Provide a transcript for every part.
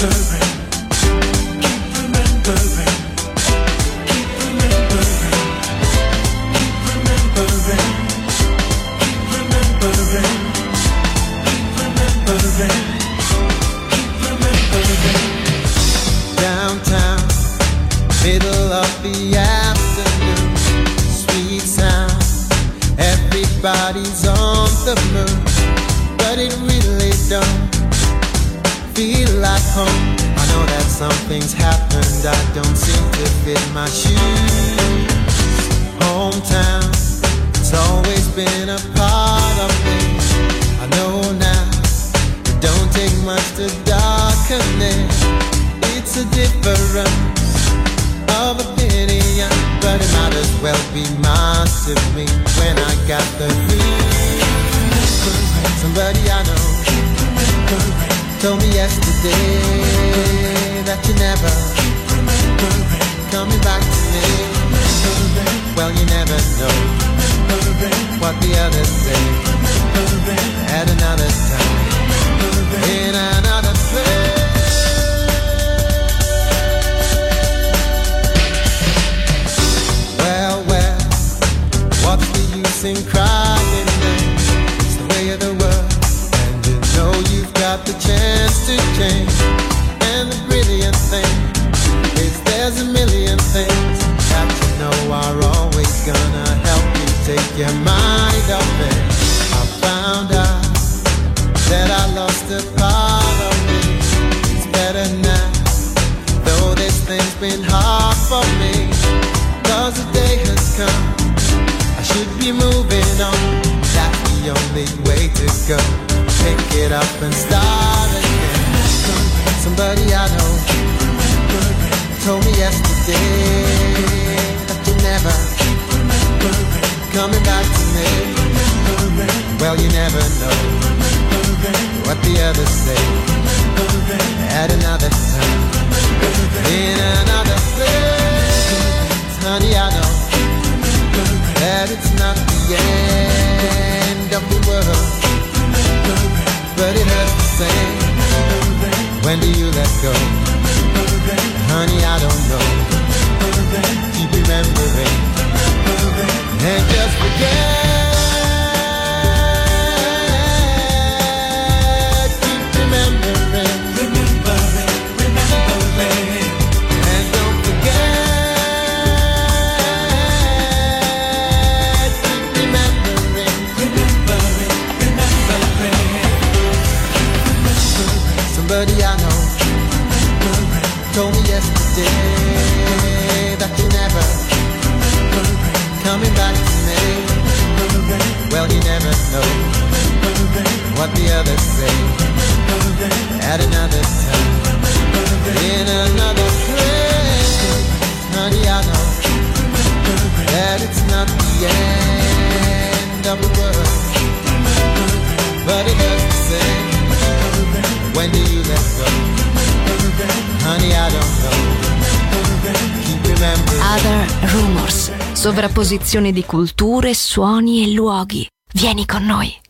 Downtown, way to go. Pick it up and start again. Somebody I know told me yesterday that you never coming back to me. Well, you never know what the others say at another time in another place. Honey, I know that it's not the end of the world, but it hurts the same. When do you let go? Honey, I don't know. Keep remembering and just forget. Know what the others say at another time in another place. Honey, I know that it's not the end of the world, but it does the same. When do you let go? Honey, I don't know. Keep remembering. Other Rumors. Sovrapposizione di culture, suoni e luoghi. Vieni con noi.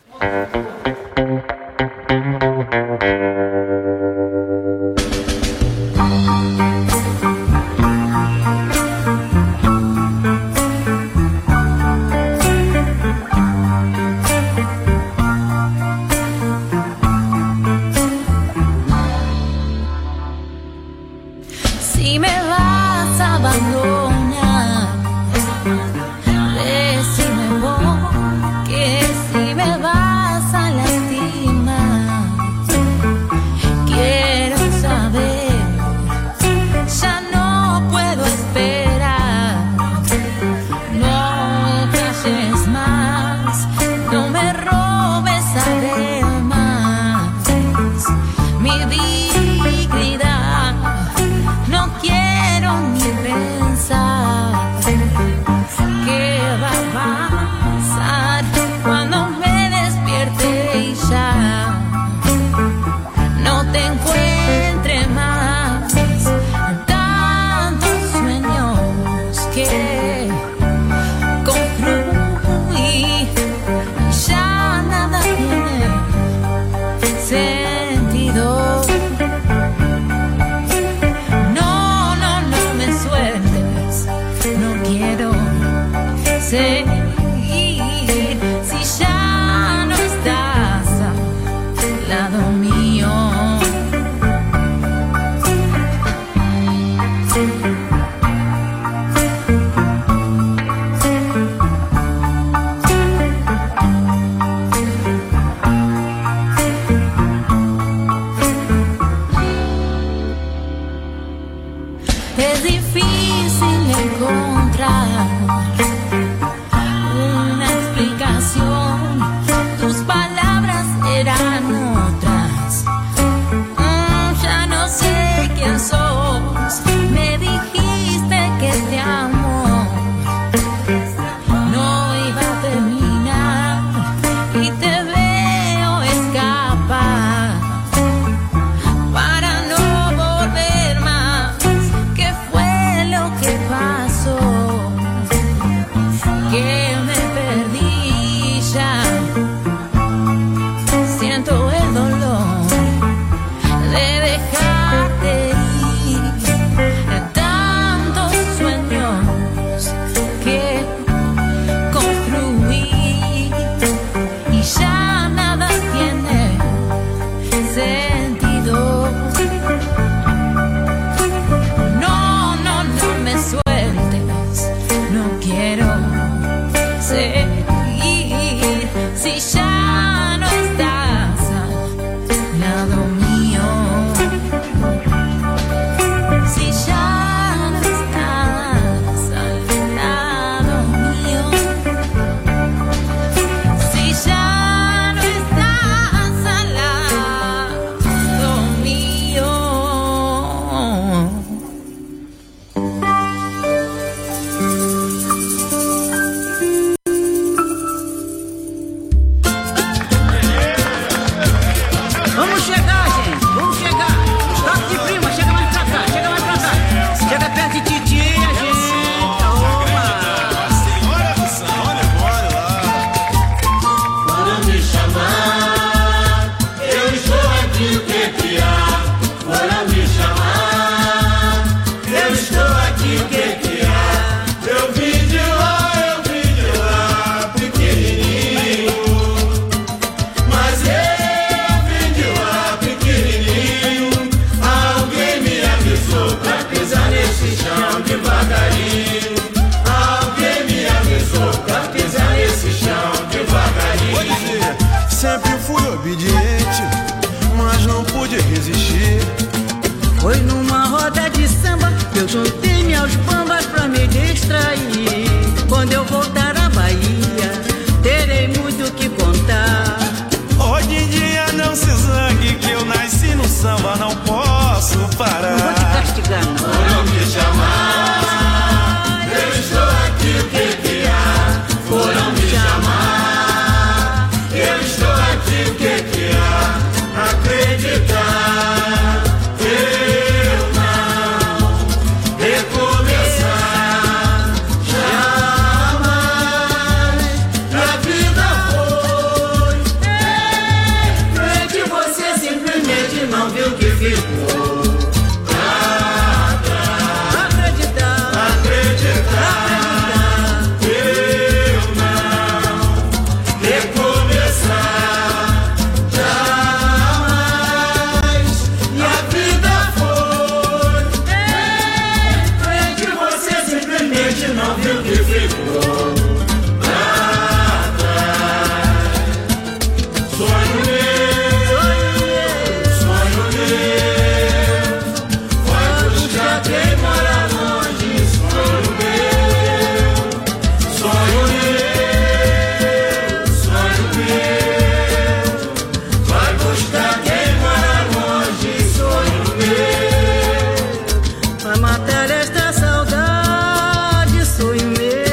Esta saudade sou meu.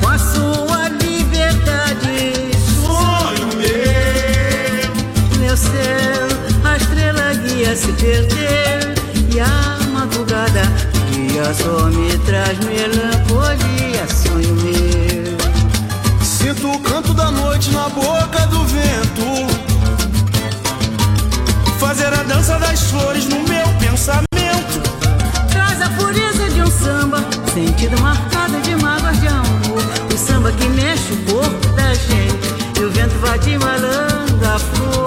Com a sua liberdade sou meu. Meu céu, a estrela guia se perdeu e a madrugada dia só me traz melancolia, sonho meu. Sinto o canto da noite na boca do vento. Fazer a dança das flores no meu pensamento. sentido marcado de mágoas de amor. O samba que mexe o corpo da gente, e o vento vai de malandro a flor.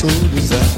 so desire.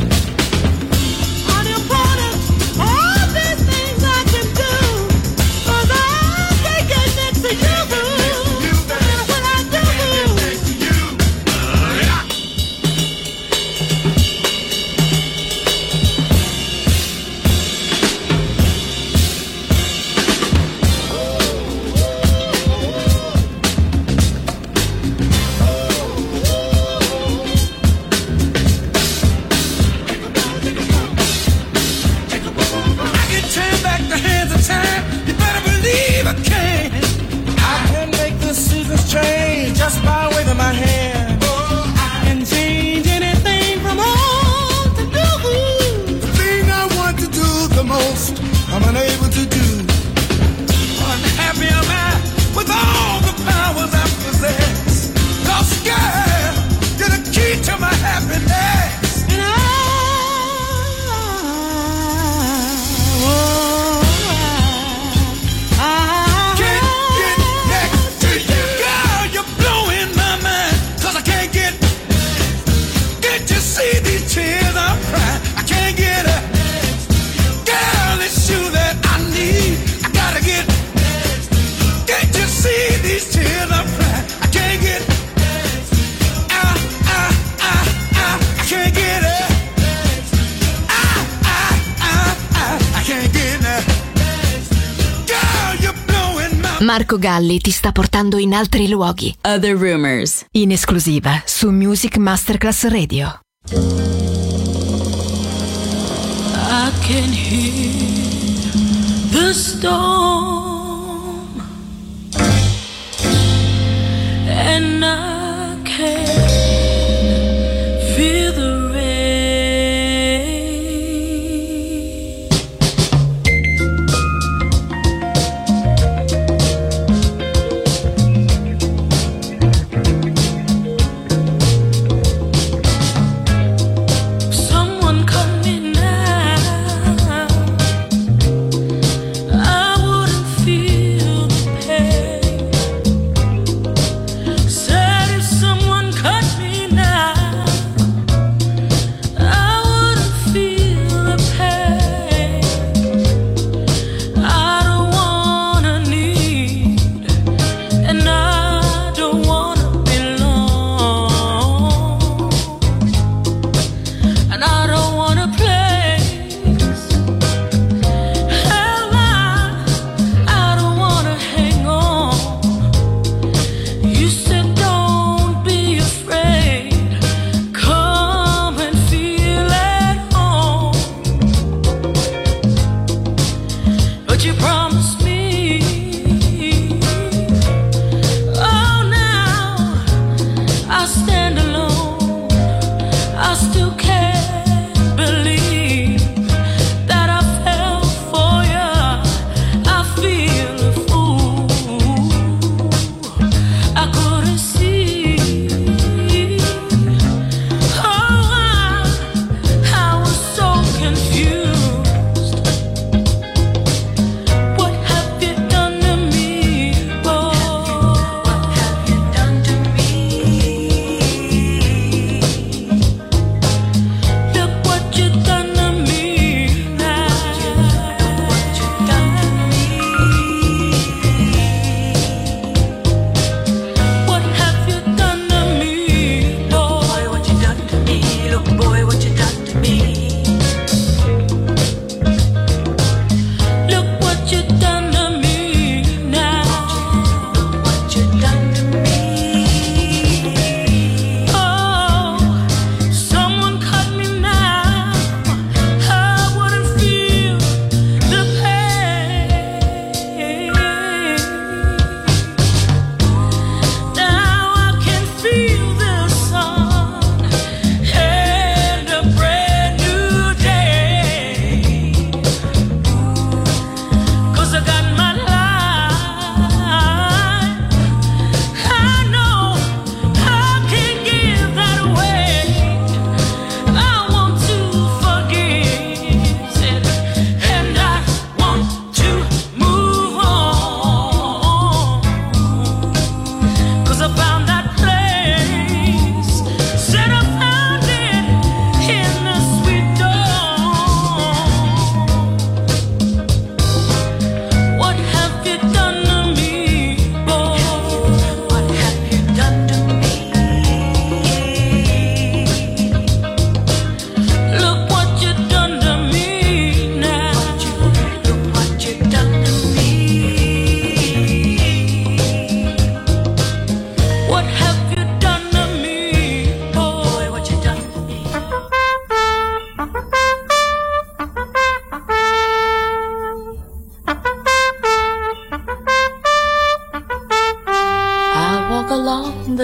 Marco Galli ti sta portando in altri luoghi. Other Rumors. In esclusiva su Music Masterclass Radio. I can hear the storm.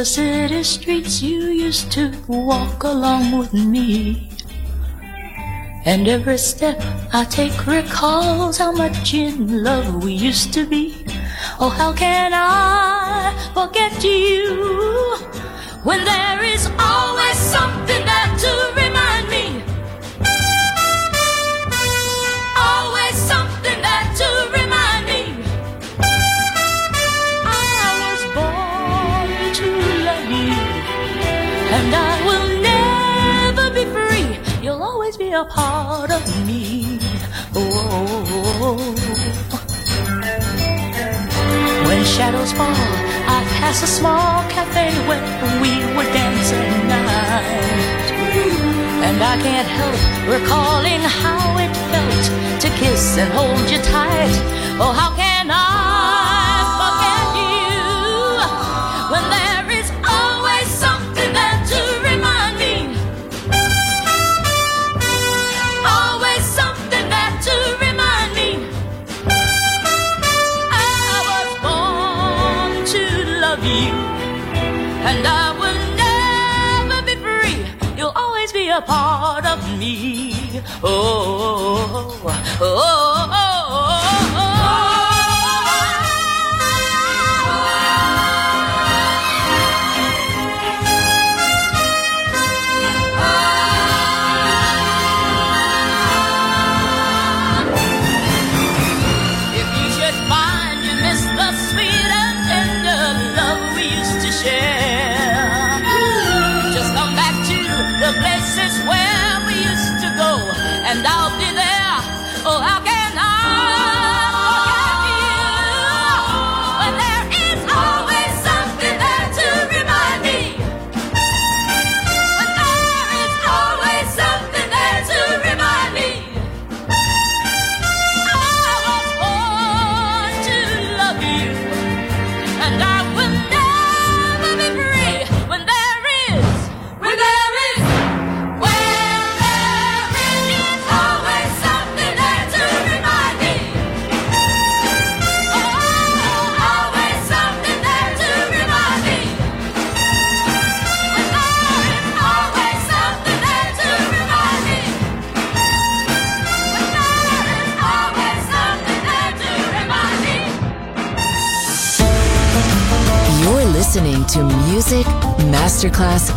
City streets you used to walk along with me. And every step I take recalls how much in love we used to be. Oh, how can I forget you when there is always something there to a part of me. Oh. When shadows fall, I pass a small cafe where we would dance at night. And I can't help recalling how it felt to kiss and hold you tight. Oh, how can I and I will never be free. You'll always be a part of me. Oh, oh, oh, oh, oh,